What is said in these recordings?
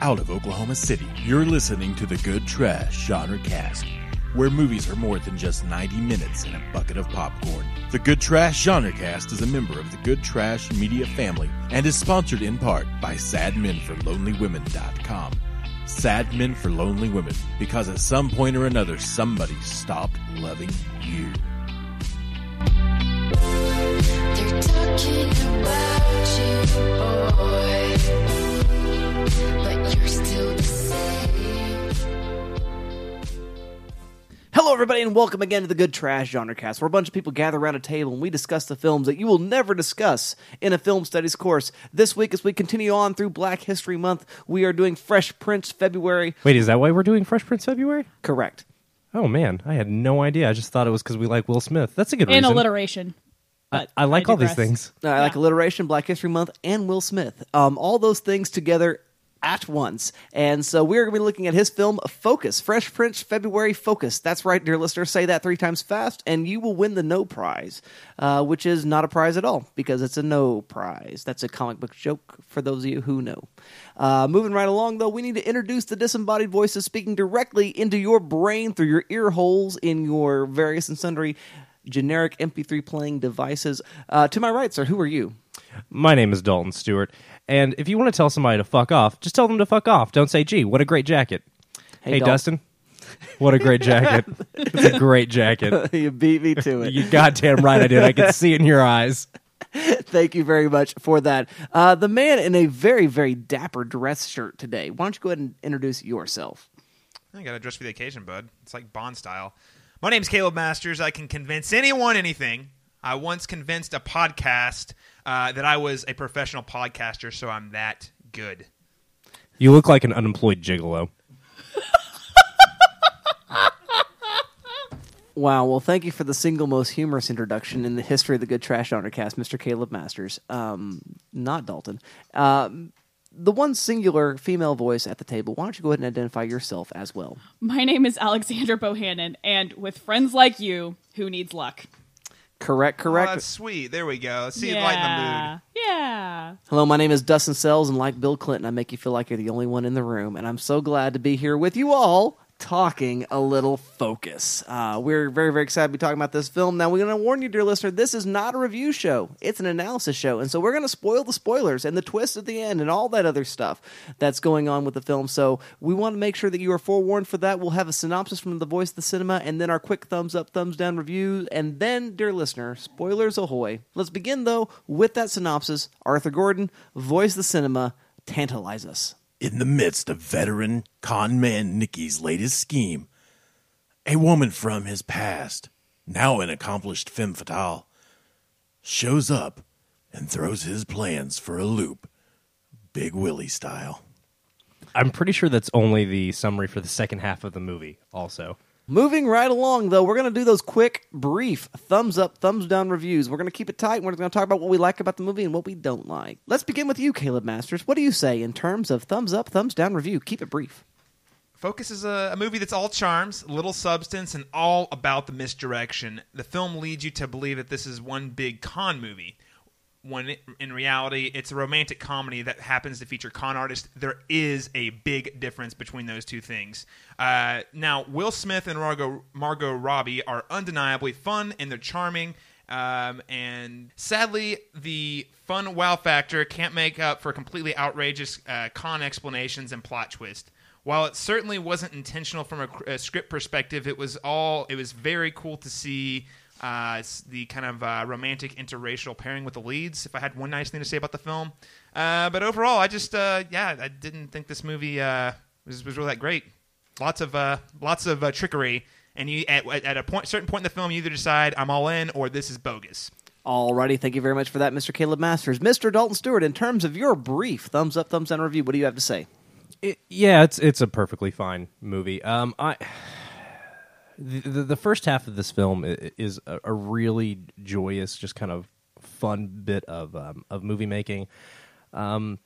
out of Oklahoma City. You're listening to the Good Trash Genre Cast, where movies are more than just 90 minutes and a bucket of popcorn. The Good Trash Genre Cast is a member of the Good Trash Media family and is sponsored in part by SadMenForLonelyWomen.com. Sad Men for Lonely Women, because at some point or another, somebody stopped loving you. They're talking about you, boy, Hello, everybody, and welcome again to the Good Trash Genre Cast, where a bunch of people gather around a table and we discuss the films that you will never discuss in a film studies course. This week, as we continue on through Black History Month, we are doing Fresh Prince February. Wait, is that why we're doing Fresh Prince February? Correct. Oh man, I had no idea. I just thought it was because we like Will Smith. That's a good and reason. alliteration. I, But I like all these digress. things. I like alliteration, Black History Month, and Will Smith. Um, all those things together at once. And so we're going to be looking at his film Focus, Fresh Prince February Focus. That's right, dear listener. Say that three times fast, and you will win the no prize, uh, which is not a prize at all because it's a no prize. That's a comic book joke for those of you who know. Uh, moving right along, though, we need to introduce the disembodied voices speaking directly into your brain through your ear holes in your various and sundry generic MP3 playing devices. Uh, to my right, sir, who are you? My name is Dalton Stewart, and if you want to tell somebody to fuck off, just tell them to fuck off. Don't say, "Gee, what a great jacket." Hey, Dalton. Dustin, what a great jacket! it's a great jacket. you beat me to it. You goddamn right I did. I could see it in your eyes. Thank you very much for that. Uh, the man in a very, very dapper dress shirt today. Why don't you go ahead and introduce yourself? I got to dress for the occasion, bud. It's like Bond style. My name's Caleb Masters. I can convince anyone anything. I once convinced a podcast uh, that I was a professional podcaster, so I'm that good. You look like an unemployed gigolo. Wow. Well, thank you for the single most humorous introduction in the history of the Good Trash Undercast, Mr. Caleb Masters. Um, not Dalton. Um, the one singular female voice at the table. Why don't you go ahead and identify yourself as well? My name is Alexander Bohannon, and with friends like you, who needs luck? Correct. Oh, Correct. that's sweet. There we go. See, yeah. lighten the mood. Yeah. Hello, my name is Dustin Sells, and like Bill Clinton, I make you feel like you're the only one in the room. And I'm so glad to be here with you all talking a little focus. Uh, we're very, very excited to be talking about this film. Now, we're going to warn you, dear listener, this is not a review show, it's an analysis show. And so we're going to spoil the spoilers and the twist at the end and all that other stuff that's going on with the film. So we want to make sure that you are forewarned for that. We'll have a synopsis from the voice of the cinema and then our quick thumbs up, thumbs down review. And then, dear listener, spoilers ahoy. Let's begin, though, with that synopsis. Arthur Gordon, voice of the cinema, tantalize us. In the midst of veteran con man Nicky's latest scheme, a woman from his past, now an accomplished femme fatale, shows up and throws his plans for a loop, Big Willie style. I'm pretty sure that's only the summary for the second half of the movie. Also, Moving right along, though, we're going to do those quick, brief, thumbs up, thumbs down reviews. We're going to keep it tight. We're going to talk about what we like about the movie and what we don't like. Let's begin with you, Caleb Masters. What do you say in terms of thumbs up, thumbs down review? Keep it brief. Focus is a, a movie that's all charms, little substance, and all about the misdirection. The film leads you to believe that this is one big con movie, when in reality it's a romantic comedy that happens to feature con artists. There is a big difference between those two things. Uh, now, Will Smith and Margot, Margot Robbie are undeniably fun and they're charming. Um, and sadly, the fun wow factor can't make up for completely outrageous uh, con explanations and plot twist. While it certainly wasn't intentional from a, a script perspective, it was all it was very cool to see uh, the kind of uh, romantic interracial pairing with the leads. If I had one nice thing to say about the film, uh, but overall, I just uh, yeah, I didn't think this movie uh, was, was really that great. Lots of uh, lots of uh, trickery, and you at, at a point certain point in the film, you either decide I'm all in or this is bogus. Alrighty, thank you very much for that, Mr. Caleb Masters. Mr. Dalton Stewart, in terms of your brief thumbs up, thumbs down review, what do you have to say? it, yeah, it's it's a perfectly fine movie. Um, I the, the first half of this film is a, a really joyous, just kind of fun bit of um, of movie making. Um,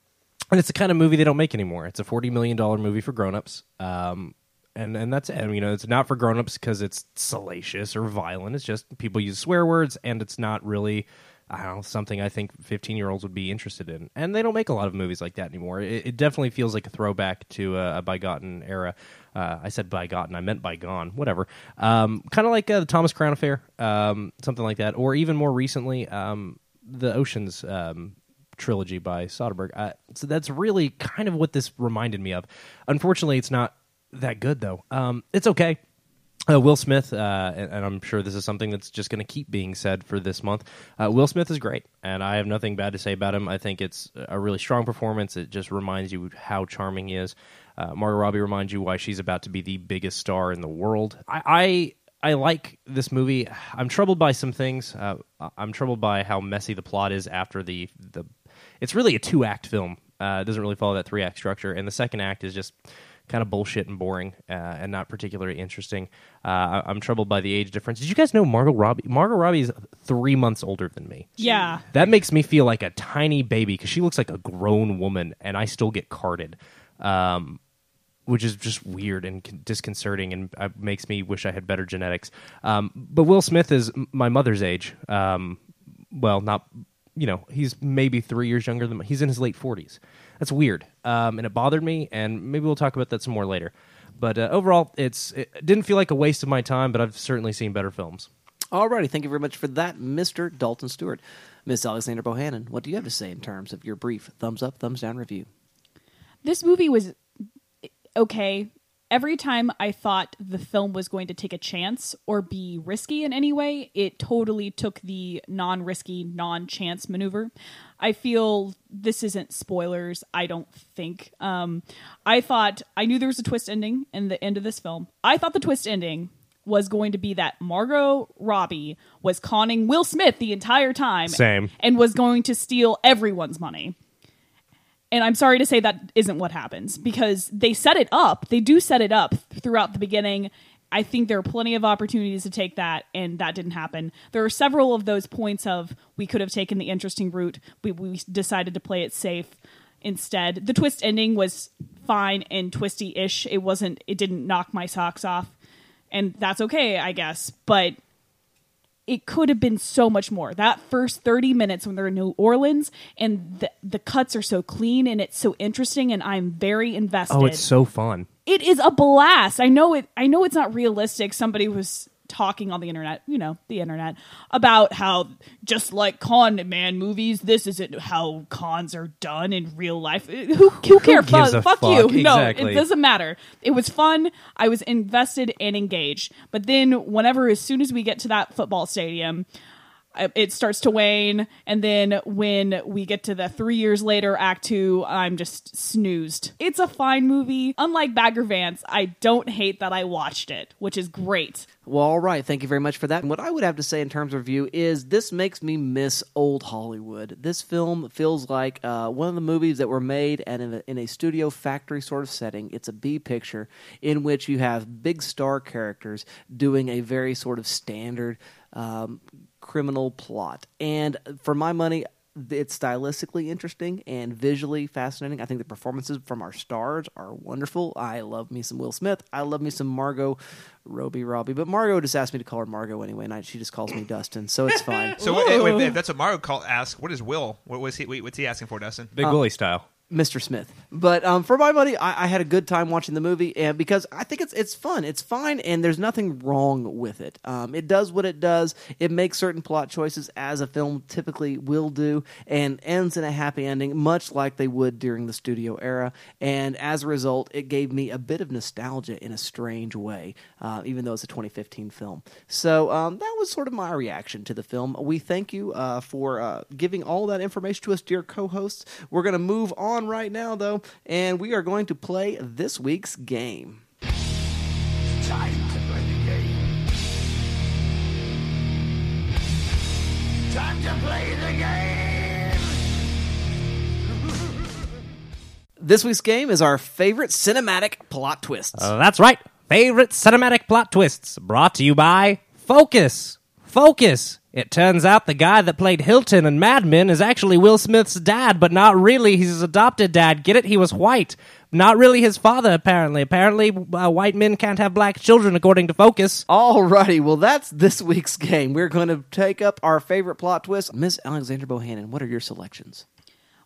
and it's the kind of movie they don't make anymore. It's a forty million dollar movie for grown-ups. Um, and and that's it. I mean, you know, it's not for grown-ups because it's salacious or violent. It's just people use swear words, and it's not really I don't know something I think 15 year olds would be interested in, and they don't make a lot of movies like that anymore. It, it definitely feels like a throwback to a, a bygone era. Uh, I said bygone, I meant bygone, whatever. Um, kind of like uh, the Thomas Crown Affair, um, something like that, or even more recently, um, the Oceans um, trilogy by Soderbergh. Uh, so that's really kind of what this reminded me of. Unfortunately, it's not that good though. Um, it's okay. Uh, Will Smith, uh, and, and I'm sure this is something that's just going to keep being said for this month. Uh, Will Smith is great, and I have nothing bad to say about him. I think it's a really strong performance. It just reminds you how charming he is. Uh, Margot Robbie reminds you why she's about to be the biggest star in the world. I, I, I like this movie. I'm troubled by some things. Uh, I'm troubled by how messy the plot is after the the. It's really a two act film. Uh, it doesn't really follow that three act structure, and the second act is just kind of bullshit and boring uh, and not particularly interesting. Uh, I- I'm troubled by the age difference. Did you guys know Margot Robbie? Margot Robbie is three months older than me. Yeah. That makes me feel like a tiny baby because she looks like a grown woman, and I still get carded, um, which is just weird and disconcerting, and uh, makes me wish I had better genetics. Um, but Will Smith is m- my mother's age. Um, well, not you know he's maybe three years younger than me. he's in his late forties. That's weird, um, and it bothered me. And maybe we'll talk about that some more later. But uh, overall, it's it didn't feel like a waste of my time. But I've certainly seen better films. Alrighty, thank you very much for that, Mr. Dalton Stewart. Miss Alexander Bohannon, what do you have to say in terms of your brief thumbs up, thumbs down review? This movie was okay. Every time I thought the film was going to take a chance or be risky in any way, it totally took the non risky, non chance maneuver. I feel this isn't spoilers, I don't think. Um, I thought, I knew there was a twist ending in the end of this film. I thought the twist ending was going to be that Margot Robbie was conning Will Smith the entire time. Same. And was going to steal everyone's money. And I'm sorry to say that isn't what happens because they set it up. They do set it up throughout the beginning. I think there are plenty of opportunities to take that, and that didn't happen. There are several of those points of we could have taken the interesting route. We, we decided to play it safe instead. The twist ending was fine and twisty ish. It wasn't, it didn't knock my socks off. And that's okay, I guess. But it could have been so much more. That first 30 minutes when they're in New Orleans and the, the cuts are so clean and it's so interesting and I'm very invested. Oh, it's so fun. it is a blast. I know it I know it's not realistic. Somebody was talking on the internet, you know, the internet, about how just like con man movies, this isn't how cons are done in real life. Who who cares? a fuck, fuck? you. No, it doesn't matter. It was fun. I was invested and engaged. But then whenever as soon as we get to that football stadium, it starts to wane and then when we get to the three years later act two i'm just snoozed it's a fine movie unlike bagger vance i don't hate that i watched it which is great Well, all right. Thank you very much for that. And what I would have to say in terms of review is this makes me miss old Hollywood. This film feels like uh, one of the movies that were made in a, in a studio factory sort of setting. It's a B picture in which you have big star characters doing a very sort of standard um, criminal plot. And for my money, it's stylistically interesting and visually fascinating. I think the performances from our stars are wonderful. I love me some Will Smith. I love me some Margot Robbie Robbie. But Margot just asked me to call her Margot anyway, and I, she just calls me Dustin, so it's fine. So what, if, if that's what Mario called, asked, what is Will? What was he? What's he asking for, Dustin? Big uh, Willie style. Mr. Smith. But um, for my money, I, I had a good time watching the movie, and because I think it's it's fun, it's fine, and there's nothing wrong with it. Um, it does what it does. It makes certain plot choices as a film typically will do, and ends in a happy ending, much like they would during the studio era. And as a result, it gave me a bit of nostalgia in a strange way, uh, even though it's a 2015 film. So um, that was sort of my reaction to the film. We thank you uh, for uh, giving all that information to us, dear co-hosts. We're going to move on right now, though, and we are going to play this week's game. Time to play the game. Time to play the game. This week's game is our favorite cinematic plot twists. Uh, that's right. Favorite cinematic plot twists brought to you by Focus. Focus! It turns out the guy that played Hilton in Mad Men is actually Will Smith's dad, but not really. He's his adopted dad. Get it? He was white. Not really his father, apparently. Apparently, uh, white men can't have black children, according to Focus. Alrighty, well, that's this week's game. We're going to take up our favorite plot twist. Miss Alexander Bohannon, what are your selections?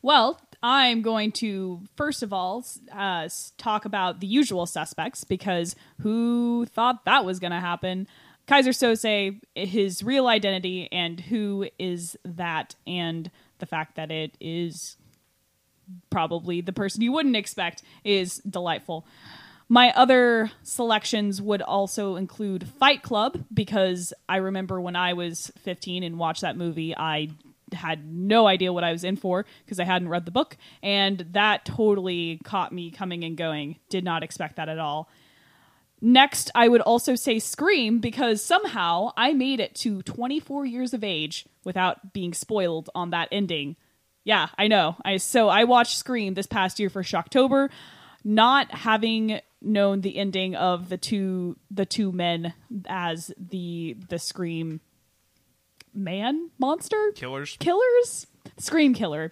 Well, I'm going to first of all uh, talk about the usual suspects because who thought that was going to happen? Keyser Söze, his real identity, and who is that, and the fact that it is probably the person you wouldn't expect is delightful. My other selections would also include Fight Club because I remember when I was 15 and watched that movie, I had no idea what I was in for because I hadn't read the book, and that totally caught me coming and going. Did not expect that at all. Next, I would also say Scream because somehow I made it to 24 years of age without being spoiled on that ending. Yeah, I know. I so I watched Scream this past year for Shocktober, not having known the ending of the two the two men as the the Scream man monster Killers. killers scream killer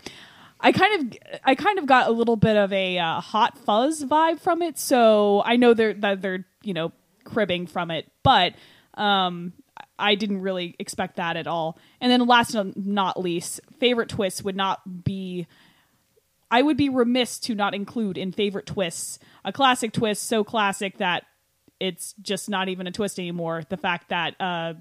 i kind of i kind of got a little bit of a uh, hot fuzz vibe from it so i know they're that they're you know cribbing from it but um i didn't really expect that at all and then last but not least favorite twists would not be I would be remiss to not include in favorite twists a classic twist so classic that it's just not even a twist anymore. The fact that uh,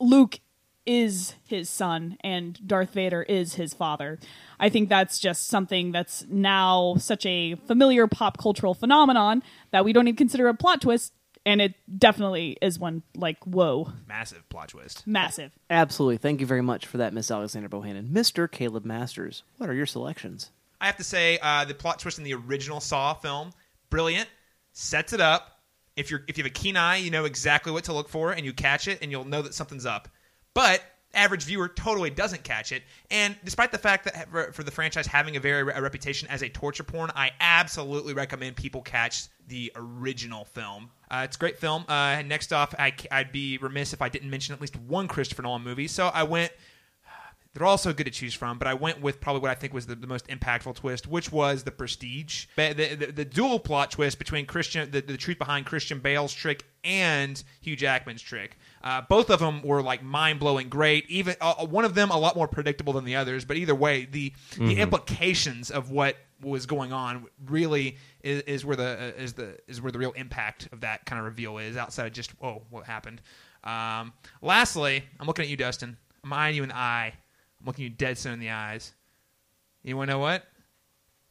Luke is his son and Darth Vader is his father. I think that's just something that's now such a familiar pop cultural phenomenon that we don't even consider a plot twist, and it definitely is one like whoa, Massive plot twist. massive. Absolutely. Thank you very much for that, Miss Alexander Bohannon. Mr. Caleb Masters, what are your selections? I have to say, uh, the plot twist in the original Saw film, brilliant. Sets it up. If you're if you have a keen eye, you know exactly what to look for, and you catch it, and you'll know that something's up. But average viewer totally doesn't catch it. And despite the fact that for- the franchise having a very a reputation as a torture porn, I absolutely recommend people catch the original film. Uh, it's a great film. Uh, next off, I, I'd be remiss if I didn't mention at least one Christopher Nolan movie. So I went they're all so good to choose from, but I went with probably what I think was the, the most impactful twist, which was the Prestige. The, the, the dual plot twist between Christian, the, the truth behind Christian Bale's trick and Hugh Jackman's trick. Uh, both of them were like mind blowing, great. Even uh, one of them a lot more predictable than the others, but either way, the the implications of what was going on really is, is where the uh, is the is where the real impact of that kind of reveal is outside of just oh what happened. Um, lastly, I'm looking at you, Dustin. I'm eyeing you in the eye. I'm looking you dead center in the eyes. You want to know what?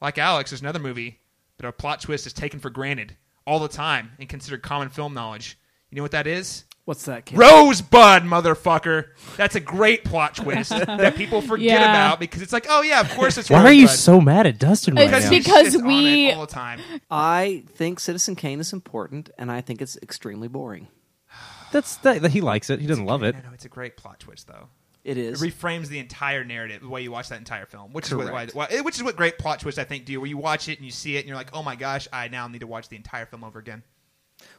Like Alex, there's another movie that our plot twist is taken for granted all the time and considered common film knowledge. You know what that is? What's that, Caleb? Rosebud, motherfucker. That's a great plot twist that people forget Yeah. about because it's like, oh yeah, of course it's Why Rosebud. are you so mad at Dustin right It's now? he because shits on we- it all the time. I think Citizen Kane is important, and I think it's extremely boring. That's that, he likes it. He doesn't love it. No, no, it's a great plot twist though. It is. It It is. reframes the entire narrative the way you watch that entire film, which is what, Correct. why, eh, which is what great plot twists I think do. Where you watch it and you see it and you're like, oh my gosh, I now need to watch the entire film over again.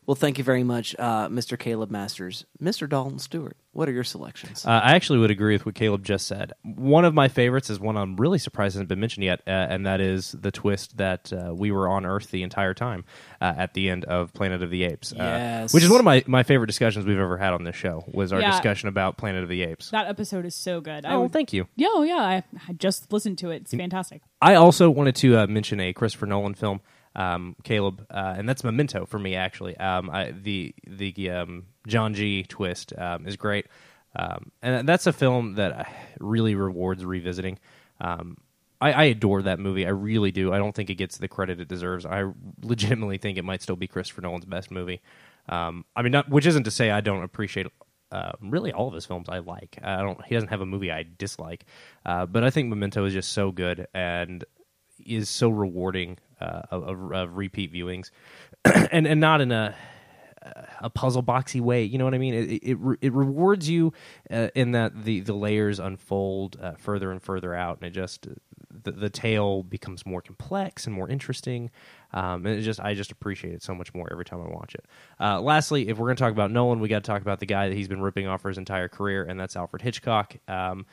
Well, thank you very much, uh, Mr. Caleb Masters. Mr. Dalton Stewart, what are your selections? Uh, I actually would agree with what Caleb just said. One of my favorites is one I'm really surprised hasn't been mentioned yet, uh, and that is the twist that uh, we were on Earth the entire time uh, at the end of Planet of the Apes. Uh, Yes. which is one of my, my favorite discussions we've ever had on this show. Was our Yeah. discussion about Planet of the Apes. That episode is so good. I oh, would, thank you. yeah, oh, yeah. I, I just listened to it. It's fantastic. I also wanted to uh, mention a Christopher Nolan film, um, Caleb, uh, and that's Memento for me. Actually, um, I, the the um, John G twist um, is great, um, and that's a film that really rewards revisiting. I, I adore that movie. I really do. I don't think it gets the credit it deserves. I legitimately think it might still be Christopher Nolan's best movie. Um, I mean, not, which isn't to say I don't appreciate uh, really all of his films. I like. I don't. He doesn't have a movie I dislike, uh, but I think Memento is just so good and is so rewarding uh, of, of, repeat viewings, and and not in a a puzzle boxy way. You know what I mean? It it, it rewards you uh, in that the the layers unfold uh, further and further out, and it just the, the tale becomes more complex and more interesting. Um, and it just I just appreciate it so much more every time I watch it. Uh, lastly, if we're going to talk about Nolan, we got to talk about the guy that he's been ripping off for his entire career, and that's Alfred Hitchcock. Um,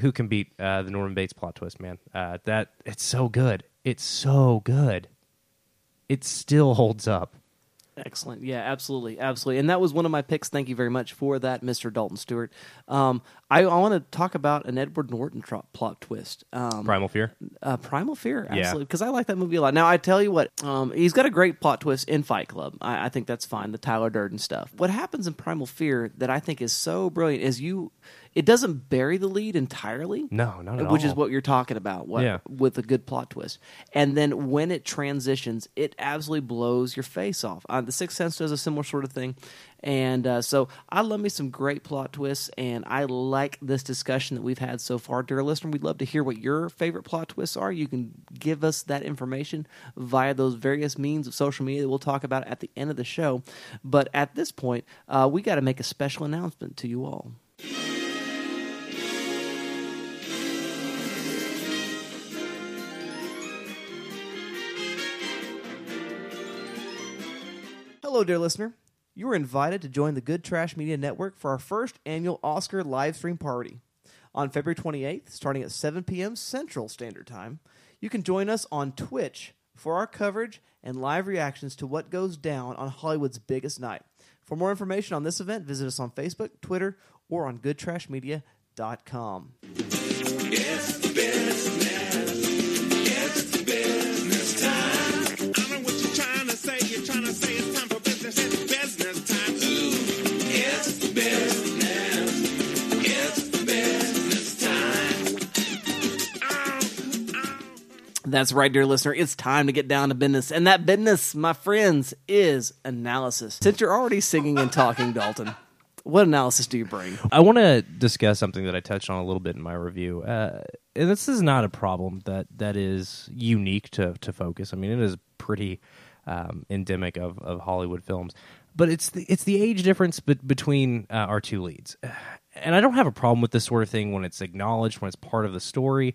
who can beat uh, the Norman Bates plot twist, man? Uh, that it's so good. It's so good. It still holds up. Excellent. Yeah, absolutely. Absolutely. And that was one of my picks. Thank you very much for that, Mr. Dalton Stewart. Um, I, I want to talk about an Edward Norton tro- plot twist. Um, Primal Fear. uh, Primal Fear, Yeah. absolutely, because I like that movie a lot. Now, I tell you what, um, he's got a great plot twist in Fight Club. I, I think that's fine, the Tyler Durden stuff. What happens in Primal Fear that I think is so brilliant is you, it doesn't bury the lead entirely. No, not at which is what you're talking about. What, Yeah. with a good plot twist, and then when it transitions, it absolutely blows your face off. Uh, the Sixth Sense does a similar sort of thing, and uh, so I love me some great plot twists, and I like this discussion that we've had so far, dear listener. We'd love to hear what your favorite plot twists are. You can give us that information via those various means of social media that we'll talk about at the end of the show. But at this point, uh, we got to make a special announcement to you all. Hello, dear listener. You are invited to join the Good Trash Media Network for our first annual Oscar live stream party. On February 28th, starting at 7 p.m. Central Standard Time, you can join us on Twitch for our coverage and live reactions to what goes down on Hollywood's biggest night. For more information on this event, visit us on Facebook, Twitter, or on goodtrashmedia.com. I That's right, dear listener. It's time to get down to business. And that business, my friends, is analysis. Since you're already singing and talking, Dalton, what analysis do you bring? I want to discuss something that I touched on a little bit in my review. Uh, and this is not a problem that, that is unique to, to Focus. I mean, it is pretty um, endemic of, of Hollywood films. But it's the, it's the age difference be- between uh, our two leads. And I don't have a problem with this sort of thing when it's acknowledged, when it's part of the story.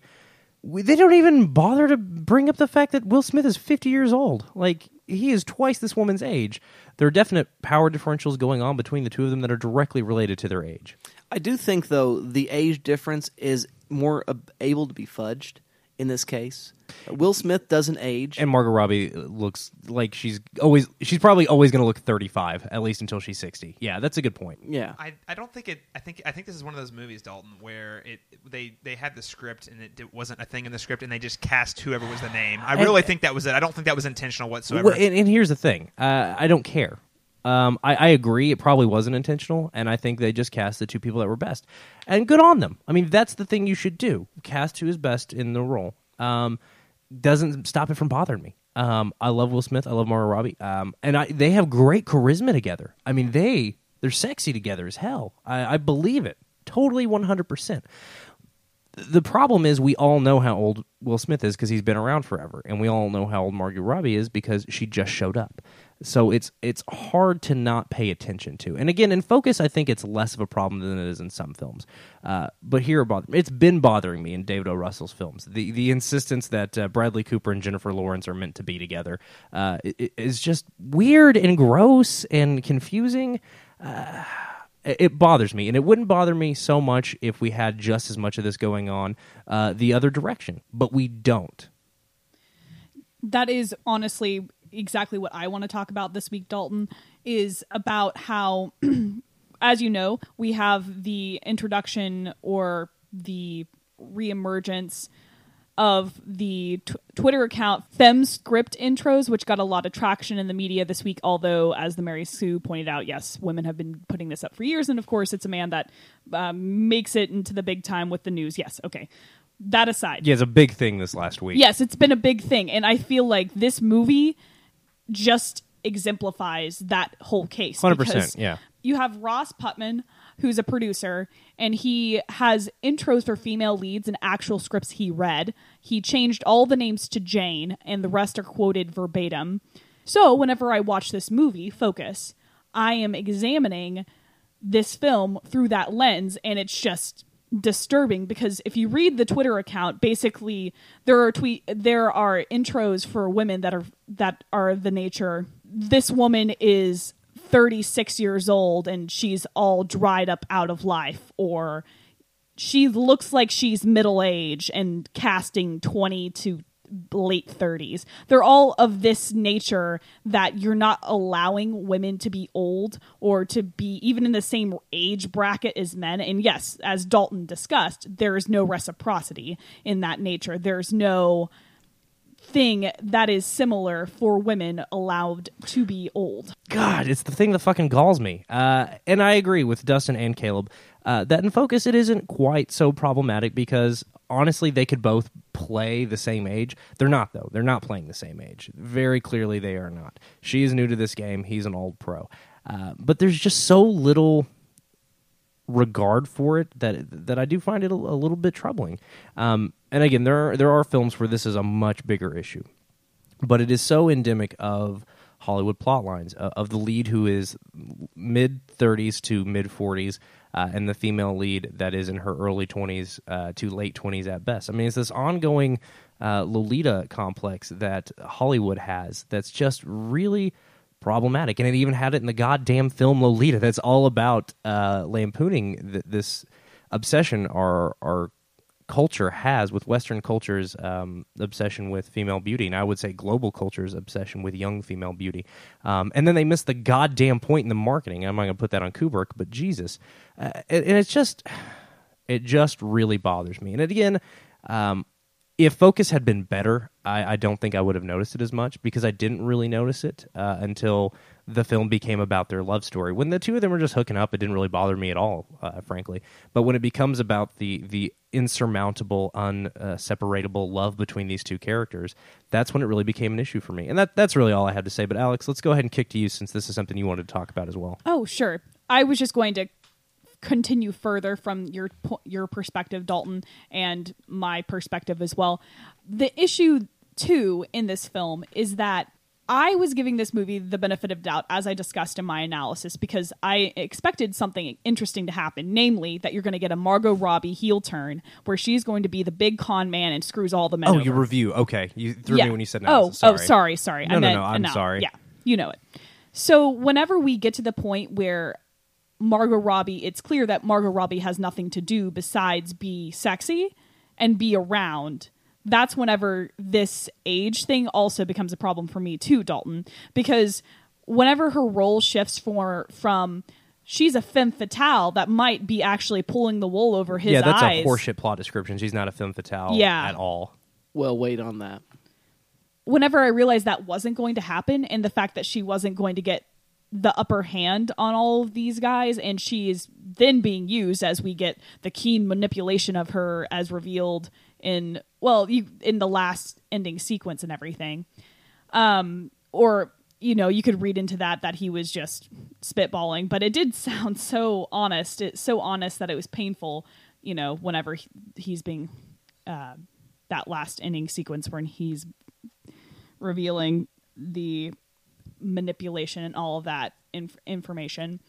They don't even bother to bring up the fact that Will Smith is 50 years old. Like, he is twice this woman's age. There are definite power differentials going on between the two of them that are directly related to their age. I do think, though, the age difference is more ab- able to be fudged in this case. Will Smith doesn't age. And Margot Robbie looks like she's always she's probably always going to look 35 at least until she's 60. Yeah, that's a good point. yeah. I, I don't think it. I think I think this is one of those movies, Dalton, where it they they had the script and it, it wasn't a thing in the script, and they just cast whoever was the name. I really think that was it. I don't think that was intentional whatsoever. Well, and, and here's the thing. Uh, I don't care. Um, I, I agree. It probably wasn't intentional, and I think they just cast the two people that were best, and good on them. I mean, that's the thing you should do: cast who is best in the role. Um, doesn't stop it from bothering me. Um, I love Will Smith. I love Margot Robbie. Um, and I, they have great charisma together. I mean, they they're sexy together as hell. I, I believe it totally, one hundred percent the problem is we all know how old Will Smith is because he's been around forever, and we all know how old Margot Robbie is because she just showed up. So it's it's hard to not pay attention to. And again, in Focus, I think it's less of a problem than it is in some films. Uh, but here, it's been bothering me in David O. Russell's films. The the insistence that uh, Bradley Cooper and Jennifer Lawrence are meant to be together uh, is just weird and gross and confusing it it bothers me, and it wouldn't bother me so much if we had just as much of this going on uh, the other direction, but we don't. that is honestly exactly what I want to talk about this week, Dalton, is about how, as you know, we have the introduction or the reemergence of the t- Twitter account FemScript intros, which got a lot of traction in the media this week. Although, as the Mary Sue pointed out, yes, women have been putting this up for years, and of course, it's a man that um, makes it into the big time with the news. Yes, okay. That aside, Yeah, it's a big thing this last week. Yes, it's been a big thing, and I feel like this movie just exemplifies that whole case. 100%, yeah. You have Ross Putman, who's a producer, and he has intros for female leads and actual scripts he read. He changed all the names to Jane, and the rest are quoted verbatim. So whenever I watch this movie, Focus, I am examining this film through that lens, and it's just disturbing because if you read the Twitter account, basically there are tweet there are intros for women that are that are the nature. This woman is 36 years old and she's all dried up out of life or she looks like she's middle age and casting 20 to late 30s. They're all of this nature that you're not allowing women to be old or to be even in the same age bracket as men. And yes, as Dalton discussed, there is no reciprocity in that nature. There's no thing that is similar for women allowed to be old. God, it's the thing that fucking galls me. Uh, and I agree with Dustin and Caleb uh, that in Focus it isn't quite so problematic because honestly they could both play the same age. They're not though. They're not playing the same age. Very clearly they are not. She is new to this game. He's an old pro. Uh, but there's just so little regard for it that that I do find it a, a little bit troubling. Um, and again, there are, there are films where this is a much bigger issue, but it is so endemic of Hollywood plot lines uh, of the lead who is mid 30s to mid 40s. Uh, and the female lead that is in her early 20s uh, to late 20s at best. I mean, it's this ongoing uh, Lolita complex that Hollywood has that's just really problematic. And it even had it in the goddamn film Lolita. That's all about uh, lampooning th- this obsession our our culture has with Western culture's um, obsession with female beauty, and I would say global culture's obsession with young female beauty. Um, and then they missed the goddamn point in the marketing. I'm not going to put that on Kubrick, but Jesus, uh, and, and it's just it just really bothers me. And again, um, if focus had been better, I, I don't think I would have noticed it as much because I didn't really notice it uh, until the film became about their love story. When the two of them were just hooking up, it didn't really bother me at all, uh, frankly. But when it becomes about the the insurmountable, unseparatable love between these two characters, that's when it really became an issue for me. And that that's really all I have to say. But Alex, let's go ahead and kick to you since this is something you wanted to talk about as well. Oh, sure. I was just going to continue further from your your perspective, Dalton, and my perspective as well. The issue too in this film is that I was giving this movie the benefit of doubt as I discussed in my analysis because I expected something interesting to happen, namely that you're going to get a Margot Robbie heel turn where she's going to be the big con man and screws all the men Oh, over. your review. Okay, you threw Yeah. me when you said Oh, analysis. oh, sorry, sorry. No, I no, meant no, I'm anal- sorry. Yeah, you know it. So whenever we get to the point where Margot Robbie, it's clear that Margot Robbie has nothing to do besides be sexy and be around. That's whenever this age thing also becomes a problem for me too, Dalton, because whenever her role shifts for from she's a femme fatale that might be actually pulling the wool over his eyes. yeah, that's eyes. a horseshit plot description. She's not a femme fatale Yeah. at all. Well, wait on that. whenever I realized that wasn't going to happen, and the fact that she wasn't going to get the upper hand on all of these guys, and she is then being used as we get the keen manipulation of her as revealed in well, you in the last ending sequence and everything. Um, or you know, you could read into that that he was just spitballing, but it did sound so honest. It's so honest that it was painful. You know, whenever he, he's being uh, that last ending sequence when he's revealing the manipulation and all of that inf- information.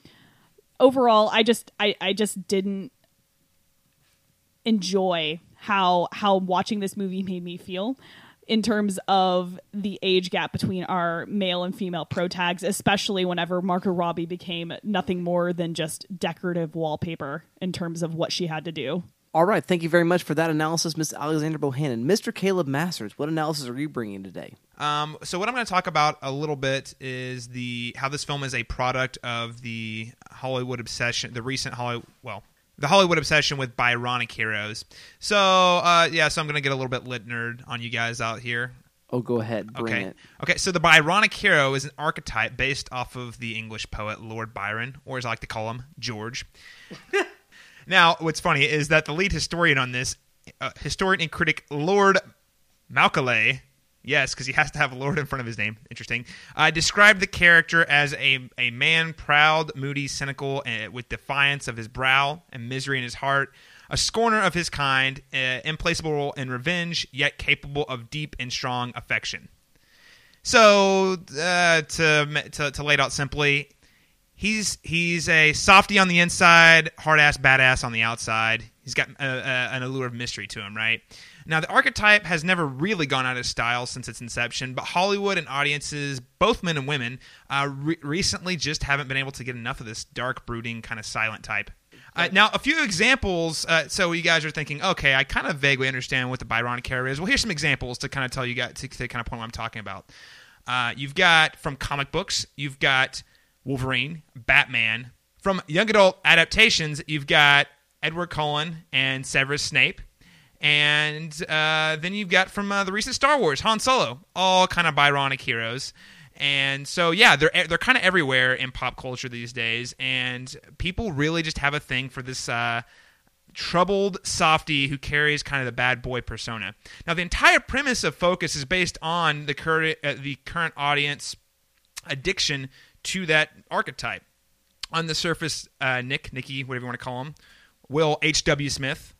Overall, I just I, I just didn't enjoy how how watching this movie made me feel in terms of the age gap between our male and female pro tags, especially whenever Margot Robbie became nothing more than just decorative wallpaper in terms of what she had to do. All right, thank you very much for that analysis, Miss Alexander Bohannon. Mr. Caleb Masters, what analysis are you bringing today? Um, so what I'm going to talk about a little bit is the how this film is a product of the Hollywood obsession, the recent Hollywood, well, the Hollywood obsession with Byronic heroes. So uh, yeah, so I'm going to get a little bit lit nerd on you guys out here. Oh, go ahead, bring Okay. it. Okay, so the Byronic hero is an archetype based off of the English poet Lord Byron, or as I like to call him, George. now, what's funny is that the lead historian on this, uh, historian and critic Lord Macaulay, yes, because he has to have Lord in front of his name, interesting, uh, described the character as a, a man proud, moody, cynical, uh, with defiance of his brow and misery in his heart, a scorner of his kind, uh, implacable in revenge, yet capable of deep and strong affection. So uh, to, to to lay it out simply, he's he's a softy on the inside, hard ass badass on the outside. He's got uh, uh, an allure of mystery to him, right? Now, the archetype has never really gone out of style since its inception, but Hollywood and audiences, both men and women, uh, re- recently just haven't been able to get enough of this dark, brooding, kind of silent type. Uh, now, a few examples. Uh, so you guys are thinking, okay, I kind of vaguely understand what the Byronic hero is. Well, here's some examples to kind of tell you guys to, to kind of point what I'm talking about. Uh, you've got from comic books, you've got Wolverine, Batman. From young adult adaptations, you've got Edward Cullen and Severus Snape. And uh, then you've got from uh, the recent Star Wars, Han Solo, all kind of Byronic heroes. And so, yeah, they're they're kind of everywhere in pop culture these days, and people really just have a thing for this uh, troubled softy who carries kind of the bad boy persona. Now, the entire premise of Focus is based on the current uh, the current audience addiction to that archetype. On the surface, uh, Nick, Nicky, whatever you want to call him, Will H. W. Smith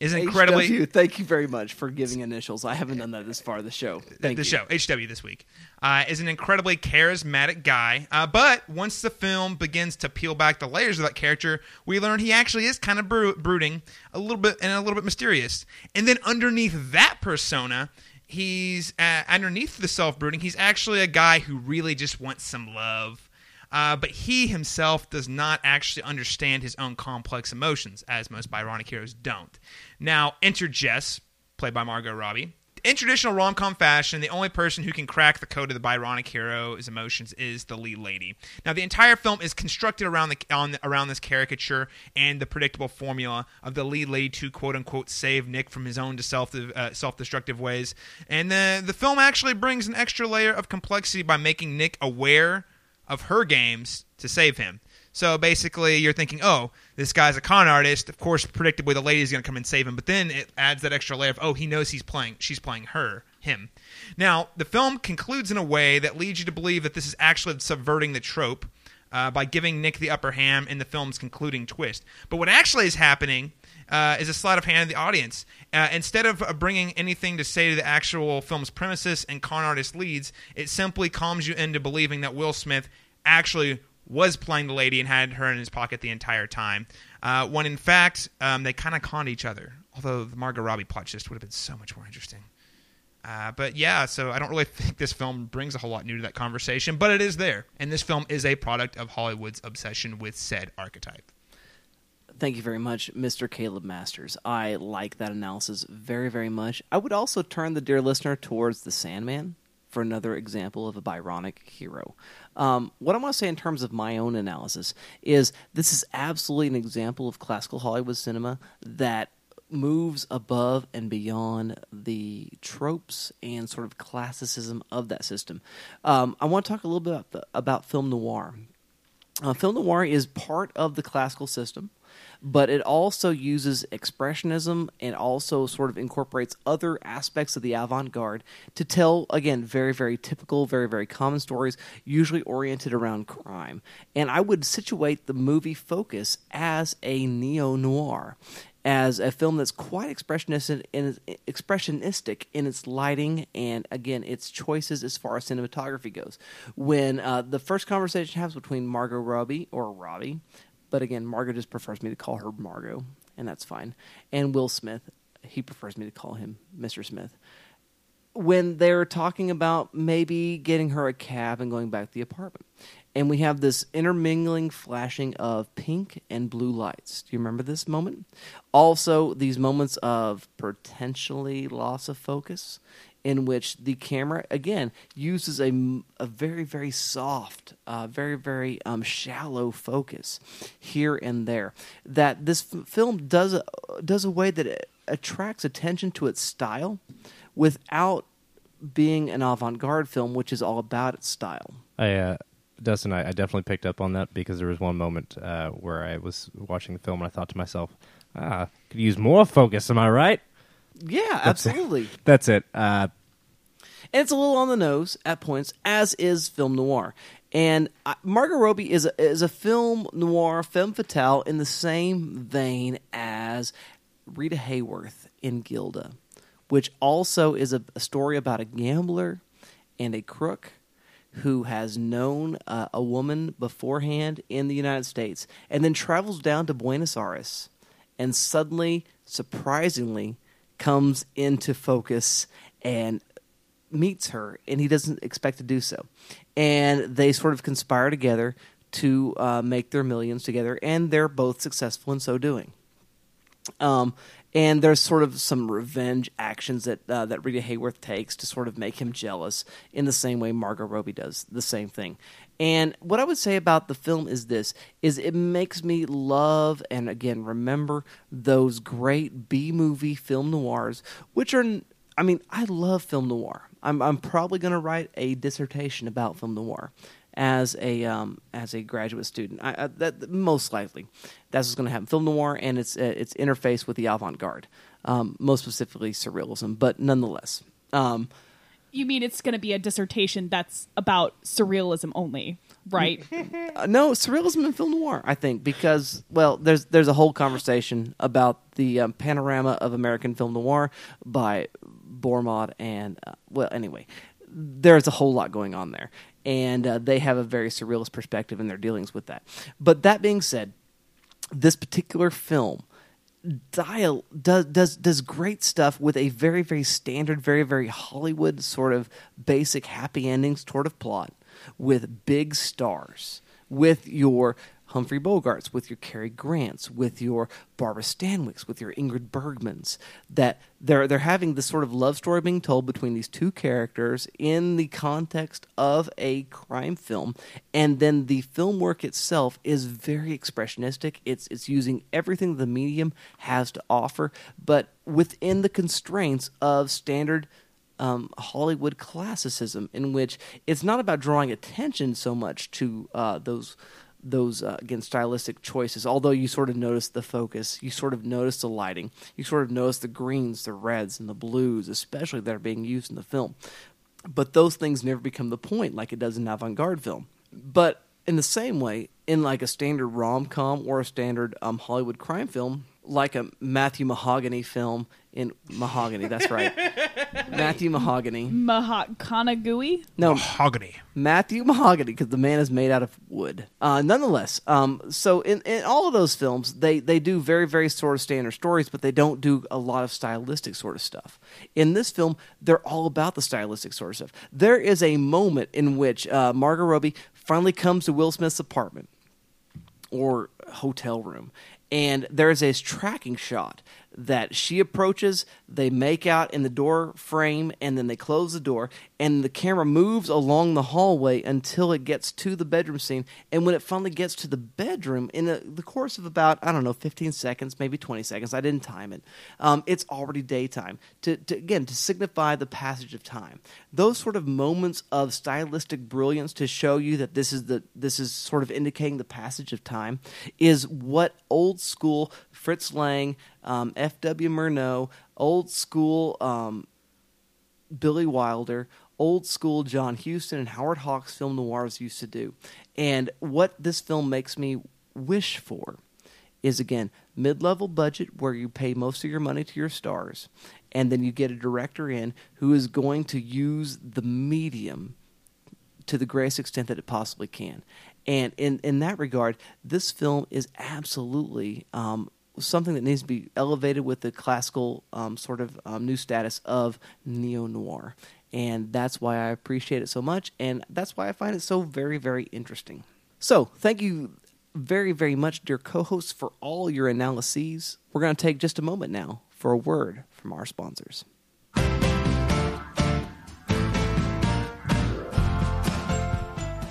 is incredibly HW, thank you very much for giving initials. I haven't done that this far the show. Thank the you. show HW this week uh, is an incredibly charismatic guy. Uh, but once the film begins to peel back the layers of that character, we learn he actually is kind of bro- brooding, a little bit and a little bit mysterious. And then underneath that persona, he's uh, underneath the self brooding. He's actually a guy who really just wants some love. Uh, but he himself does not actually understand his own complex emotions, as most Byronic heroes don't. Now, enter Jess, played by Margot Robbie. In traditional rom com fashion, the only person who can crack the code of the Byronic hero's emotions is the lead lady. Now, the entire film is constructed around the on, around this caricature and the predictable formula of the lead lady to quote unquote save Nick from his own self uh, self destructive ways. And the the film actually brings an extra layer of complexity by making Nick aware of her games to save him. So basically, you're thinking, oh, this guy's a con artist. Of course, predictably, the lady's going to come and save him. But then it adds that extra layer of, oh, he knows he's playing, she's playing her, him. Now, the film concludes in a way that leads you to believe that this is actually subverting the trope uh, by giving Nick the upper hand in the film's concluding twist. But what actually is happening uh, is a sleight of hand of the audience. Uh, instead of uh, bringing anything to say to the actual film's premises and con artist leads, it simply calms you into believing that Will Smith actually was playing the lady and had her in his pocket the entire time. Uh, when in fact, um, they kind of conned each other. Although the Margot Robbie plot just would have been so much more interesting. Uh, but yeah, so I don't really think this film brings a whole lot new to that conversation, but it is there. And this film is a product of Hollywood's obsession with said archetype. Thank you very much, Mr. Caleb Masters. I like that analysis very, very much. I would also turn the dear listener towards The Sandman for another example of a Byronic hero. Um, what I want to say in terms of my own analysis is this is absolutely an example of classical Hollywood cinema that moves above and beyond the tropes and sort of classicism of that system. Um, I want to talk a little bit about, the, about film noir. Uh, film noir is part of the classical system, but it also uses expressionism and also sort of incorporates other aspects of the avant garde to tell, again, very, very typical, very, very common stories, usually oriented around crime. And I would situate the movie Focus as a neo noir as a film that's quite expressionistic in, expressionistic in its lighting and again its choices as far as cinematography goes. When uh, the first conversation happens between Margot Robbie or Robbie, but again Margot just prefers me to call her Margot, and that's fine, and Will Smith, he prefers me to call him Mr. Smith. When they're talking about maybe getting her a cab and going back to the apartment, and we have this intermingling flashing of pink and blue lights. Do you remember this moment? Also, these moments of potentially loss of focus, in which the camera again uses a, a very very soft, uh, very very um, shallow focus here and there. That this f- film does a, does a way that it attracts attention to its style, without being an avant-garde film, which is all about its style. I, uh, Dustin, I, I definitely picked up on that because there was one moment uh, where I was watching the film and I thought to myself, ah, could use more focus. Am I right? Yeah, absolutely. That's it. Uh, and it's a little on the nose at points, as is film noir. And uh, Margot Robbie is a, is a film noir, femme fatale, in the same vein as Rita Hayworth in Gilda, which also is a, a story about a gambler and a crook who has known uh, a woman beforehand in the United States and then travels down to Buenos Aires and suddenly, surprisingly, comes into focus and meets her, and he doesn't expect to do so. And they sort of conspire together to uh, make their millions together, and they're both successful in so doing. Um, and there's sort of some revenge actions that uh, that Rita Hayworth takes to sort of make him jealous, in the same way Margot Robbie does the same thing. And what I would say about the film is this: is it makes me love and again remember those great B movie film noirs, which are, I mean, I love film noir. I'm I'm probably going to write a dissertation about film noir as a um, as a graduate student. I, I, that most likely that's what's going to happen. Film noir and its uh, its interface with the avant garde, um, most specifically surrealism, but nonetheless. Um, You mean it's going to be a dissertation that's about surrealism only, right? uh, no, surrealism and film noir. I think because well, there's there's a whole conversation about the um, panorama of American film noir by Bormod and uh, well, anyway, there's a whole lot going on there, and uh, they have a very surrealist perspective in their dealings with that. But that being said, this particular film dial does does does great stuff with a very very standard very very hollywood sort of basic happy ending sort of plot with big stars with your Humphrey Bogarts, with your Cary Grants, with your Barbara Stanwycks, with your Ingrid Bergmans, that they're they're having this sort of love story being told between these two characters in the context of a crime film, and then the film work itself is very expressionistic. It's it's using everything the medium has to offer, but within the constraints of standard um, Hollywood classicism, in which it's not about drawing attention so much to uh, those those uh, again stylistic choices. Although you sort of notice the focus, you sort of notice the lighting, you sort of notice the greens, the reds, and the blues, especially that are being used in the film. But those things never become the point, like it does in avant-garde film. But in the same way, in like a standard rom-com or a standard um, Hollywood crime film, like a Matthew Mahogany film in Mahogany. That's right, Matthew Mahogany. Mahakanagui? No, Mahogany. Matthew Mahogany, because the man is made out of wood. Uh, nonetheless, um, so in, in all of those films, they, they do very, very sort of standard stories, but they don't do a lot of stylistic sort of stuff. In this film, they're all about the stylistic sort of stuff. There is a moment in which uh, Margot Robbie finally comes to Will Smith's apartment or hotel room. And there's a tracking shot that she approaches, they make out in the door frame, and then they close the door, and the camera moves along the hallway until it gets to the bedroom scene. And when it finally gets to the bedroom, in the course of about, I don't know, 15 seconds, maybe 20 seconds, I didn't time it, um, it's already daytime. To, to, again, to signify the passage of time. Those sort of moments of stylistic brilliance to show you that this is the this is sort of indicating the passage of time is what old school Fritz Lang, um, F.W. Murnau, old school um, Billy Wilder, old school John Huston, and Howard Hawks film noirs used to do. And what this film makes me wish for is again mid level budget where you pay most of your money to your stars, and then you get a director in who is going to use the medium to the greatest extent that it possibly can. And in, in that regard, this film is absolutely um, something that needs to be elevated with the classical um, sort of um, new status of neo noir. And that's why I appreciate it so much, and that's why I find it so very, very interesting. So, thank you very, very much, dear co hosts, for all your analyses. We're going to take just a moment now for a word from our sponsors.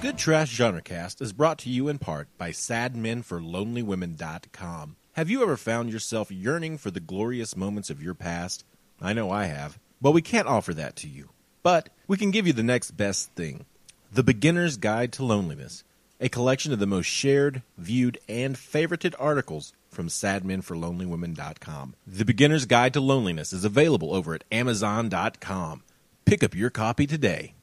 Good Trash Genrecast is brought to you in part by SadMenForLonelyWomen.com. Have you ever found yourself yearning for the glorious moments of your past? I know I have. But we can't offer that to you. But we can give you the next best thing The Beginner's Guide to Loneliness, a collection of the most shared, viewed, and favorited articles from SadMenForLonelyWomen.com. The Beginner's Guide to Loneliness is available over at Amazon.com. Pick up your copy today.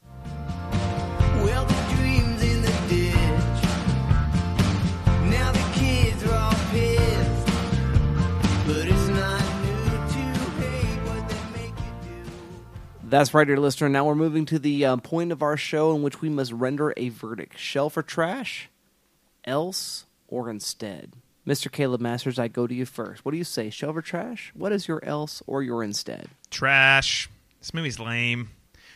That's right, dear listener. Now we're moving to the uh, point of our show in which we must render a verdict: shell for trash, else or instead. Mr. Caleb Masters, I go to you first. What do you say, shell for trash? What is your else or your instead? Trash. This movie's lame.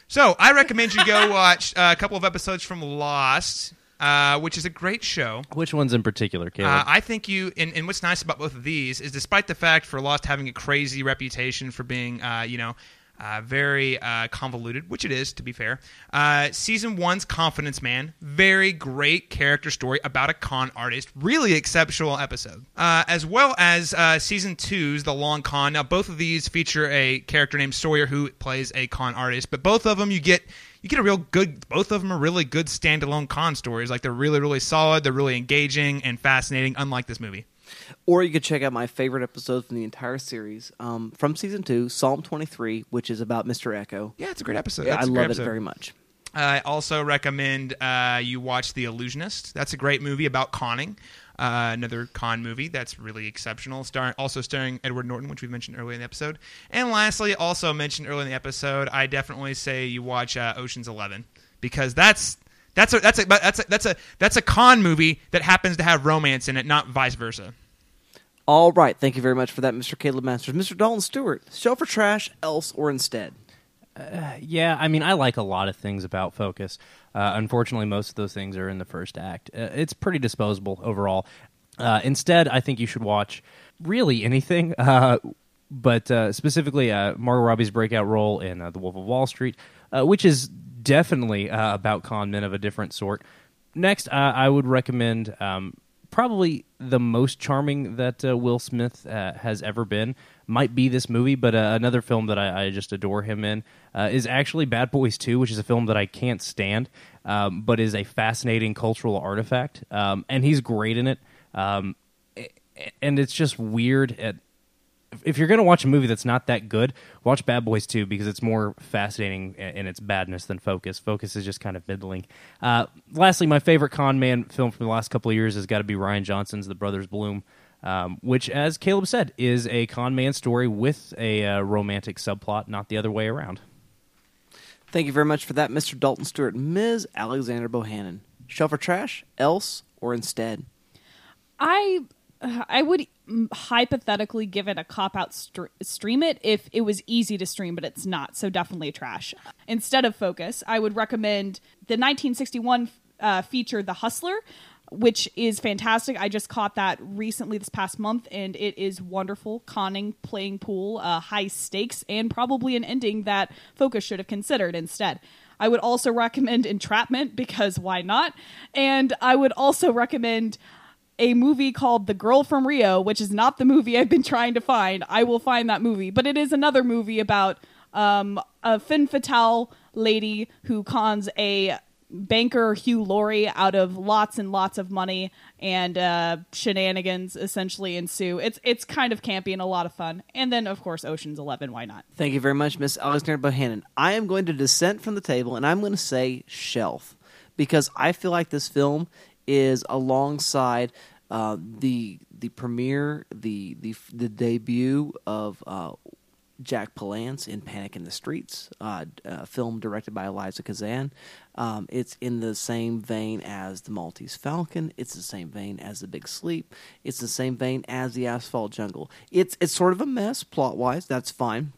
So I recommend you go watch uh, a couple of episodes from Lost, uh, which is a great show. Which ones in particular, Caleb? Uh, I think you, and, and what's nice about both of these is, despite the fact for Lost having a crazy reputation for being, uh, you know, uh, very uh, convoluted, which it is, to be fair. Uh, season one's Confidence Man, very great character story about a con artist, really exceptional episode. Uh, as well as uh, season two's The Long Con. Now, both of these feature a character named Sawyer who plays a con artist, but both of them you get you get a real good both of them are really good standalone con stories like they're really really solid they're really engaging and fascinating unlike this movie Or you could check out my favorite episode from the entire series um, from season two, Psalm 23, which is about Mr. Eko. yeah it's a great episode I love great it very much. I also recommend uh, you watch The Illusionist. That's a great movie about conning. Uh, another con movie that's really exceptional. Starring, also starring Edward Norton, which we mentioned earlier in the episode. And lastly, also mentioned earlier in the episode, I definitely say you watch uh, Ocean's Eleven because that's that's a that's a that's a that's a that's a con movie that happens to have romance in it, not vice versa. All right. Thank you very much for that, Mr. Caleb Masters. Mr. Dalton Stewart, shell for trash, else or instead. Yeah, I mean, I like a lot of things about Focus. Uh, unfortunately, most of those things are in the first act. Uh, it's pretty disposable overall. Uh, instead, I think you should watch really anything, uh, but uh, specifically uh, Margot Robbie's breakout role in uh, The Wolf of Wall Street, uh, which is definitely uh, about con men of a different sort. Next, uh, I would recommend um, probably the most charming that uh, Will Smith uh, has ever been. Might be this movie, but uh, another film that I, I just adore him in uh, is actually Bad Boys 2, which is a film that I can't stand, um, but is a fascinating cultural artifact. Um, and he's great in it. Um, and it's just weird at if- if you're going to watch a movie that's not that good, watch Bad Boys 2 because it's more fascinating in its badness than Focus. Focus is just kind of middling. Uh, lastly, my favorite con man film from the last couple of years has got to be Rian Johnson's The Brothers Bloom, um, which, as Caleb said, is a con man story with a uh, romantic subplot, not the other way around. Thank you very much for that, Mr. Dalton Stewart. Ms. Alexandra Bohannon, shell for trash, else or instead. I I would hypothetically give it a cop out str- stream it if it was easy to stream, but it's not. So definitely trash. Instead of Focus, I would recommend the 1961 uh, feature, The Hustler, which is fantastic. I just caught that recently this past month, and it is wonderful. Conning, playing pool, uh, high stakes, and probably an ending that Focus should have considered instead. I would also recommend Entrapment because why not? And I would also recommend a movie called The Girl from Rio, which is not the movie I've been trying to find. I will find that movie, but it is another movie about um, a femme fatale lady who cons a banker Hugh Laurie out of lots and lots of money, and uh, shenanigans essentially ensue. It's it's kind of campy and a lot of fun. And then of course Ocean's Eleven. Why not? Thank you very much, Miss Alexandra Bohannon. I am going to dissent from the table and I'm going to say shelf because I feel like this film is alongside uh, the the premiere, the the the debut of uh, Jack Palance in Panic in the Streets, uh, a film directed by Elia Kazan. Um, it's in the same vein as The Maltese Falcon. It's the same vein as The Big Sleep. It's the same vein as The Asphalt Jungle. It's it's sort of a mess plot wise. That's fine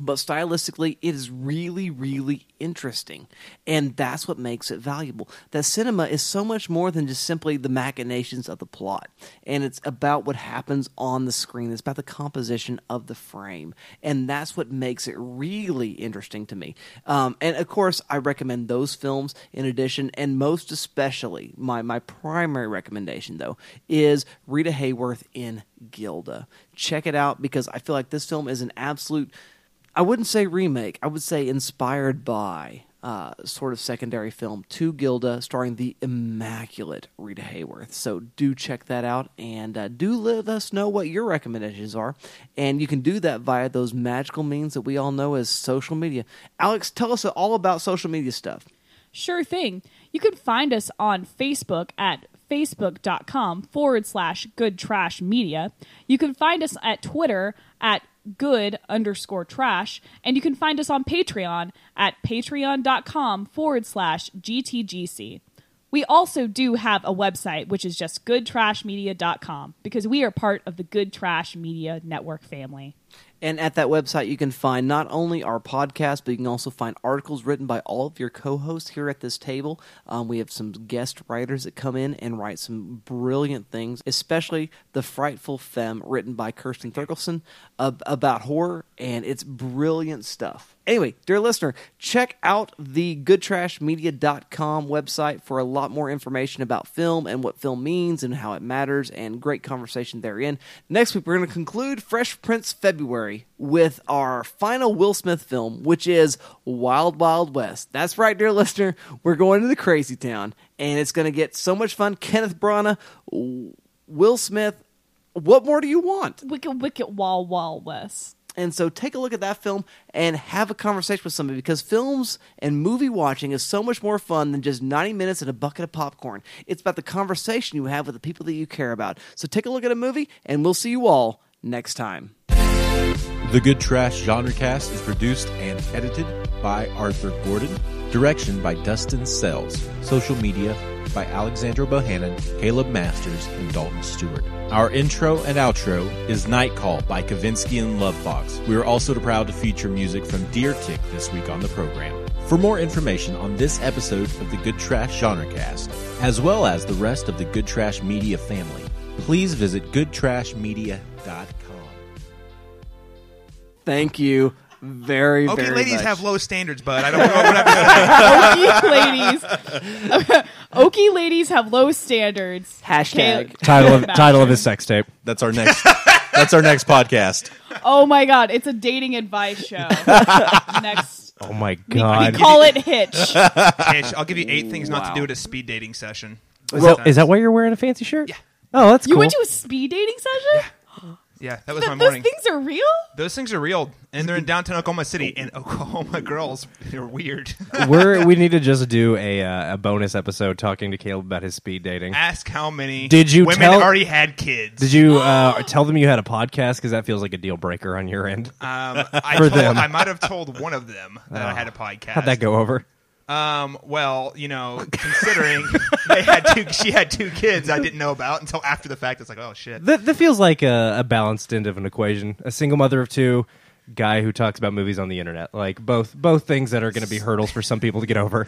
but stylistically it is really really interesting. And that's what makes it valuable. That cinema is so much more than just simply the machinations of the plot. And it's about what happens on the screen. It's about the composition of the frame. And that's what makes it really interesting to me. Um, and of course i recommend those films in addition. And most especially my, my primary recommendation though is rita hayworth in gilda. Check it out because i feel like this film is an absolute I wouldn't say remake. I would say inspired by uh, sort of secondary film to Gilda, starring the immaculate Rita Hayworth. So do check that out and uh, do let us know what your recommendations are. And you can do that via those magical means that we all know as social media. Alex, tell us all about social media stuff. Sure thing. You can find us on Facebook at facebook.com forward slash good trash media. You can find us at Twitter at good underscore trash. And you can find us on Patreon at patreon.com forward slash GTGC. We also do have a website, which is just goodtrashmedia.com, because we are part of the Good Trash Media Network family. And at that website, you can find not only our podcast, but you can also find articles written by all of your co hosts here at this table. Um, we have some guest writers that come in and write some brilliant things, especially The Frightful Femme, written by Kirsten Thurkelson, ab- about horror, and it's brilliant stuff. Anyway, dear listener, check out the goodtrashmedia.com website for a lot more information about film and what film means and how it matters and great conversation therein. Next week, we're going to conclude Fresh Prince February with our final Will Smith film, which is Wild Wild West. That's right, dear listener. We're going to the crazy town, and it's going to get so much fun. Kenneth Branagh, Will Smith. What more do you want? Wicked, wicked, wall, wall, west. And so take a look at that film and have a conversation with somebody because films and movie watching is so much more fun than just 90 minutes and a bucket of popcorn. It's about the conversation you have with the people that you care about. So take a look at a movie and we'll see you all next time. The Good Trash Genre Cast is produced and edited by Arthur Gordon. Direction by Dustin Sells. Social media by Alexandra Bohannon, Caleb Masters, and Dalton Stewart. Our intro and outro is Night Call by Kavinsky and Lovefoxxx. We are also proud to feature music from Deer Tick this week on the program. For more information on this episode of the Good Trash Genre Cast, as well as the rest of the Good Trash Media family, please visit goodtrashmedia.com. Thank you very, much. Okay, very ladies much. have low standards, but I don't know what I'm Okie ladies. Okie ladies have low standards. Hashtag. Title of title of his sex tape. That's our next. that's our next podcast. Oh my god, it's a dating advice show. Next, Oh my we, we god! call it Hitch. Hitch. I'll give you eight things not to do at a speed dating session. is, that, is that why you're wearing a fancy shirt? Yeah. Oh, that's You cool. went to a speed dating session? Yeah, that was Th- my morning. those things are real? Those things are real, and they're in downtown Oklahoma City. And Oklahoma girls, they're weird. We're we need to just do a uh, a bonus episode talking to Caleb about his speed dating. Ask how many Did you women tell- already had kids. Did you uh, tell them you had a podcast? Because that feels like a deal breaker on your end. Um, I For told, them. I might have told one of them that I had a podcast. How'd that go over? Um, well, you know, considering they had two, she had two kids I didn't know about until after the fact. It's like, oh shit. That, that feels like a, a balanced end of an equation. A single mother of two, guy who talks about movies on the internet. Like both both things that are going to be hurdles for some people to get over.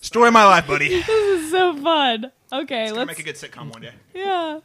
Story of my life, buddy. This is so fun. Okay, Gonna let's make a good sitcom one day. yeah.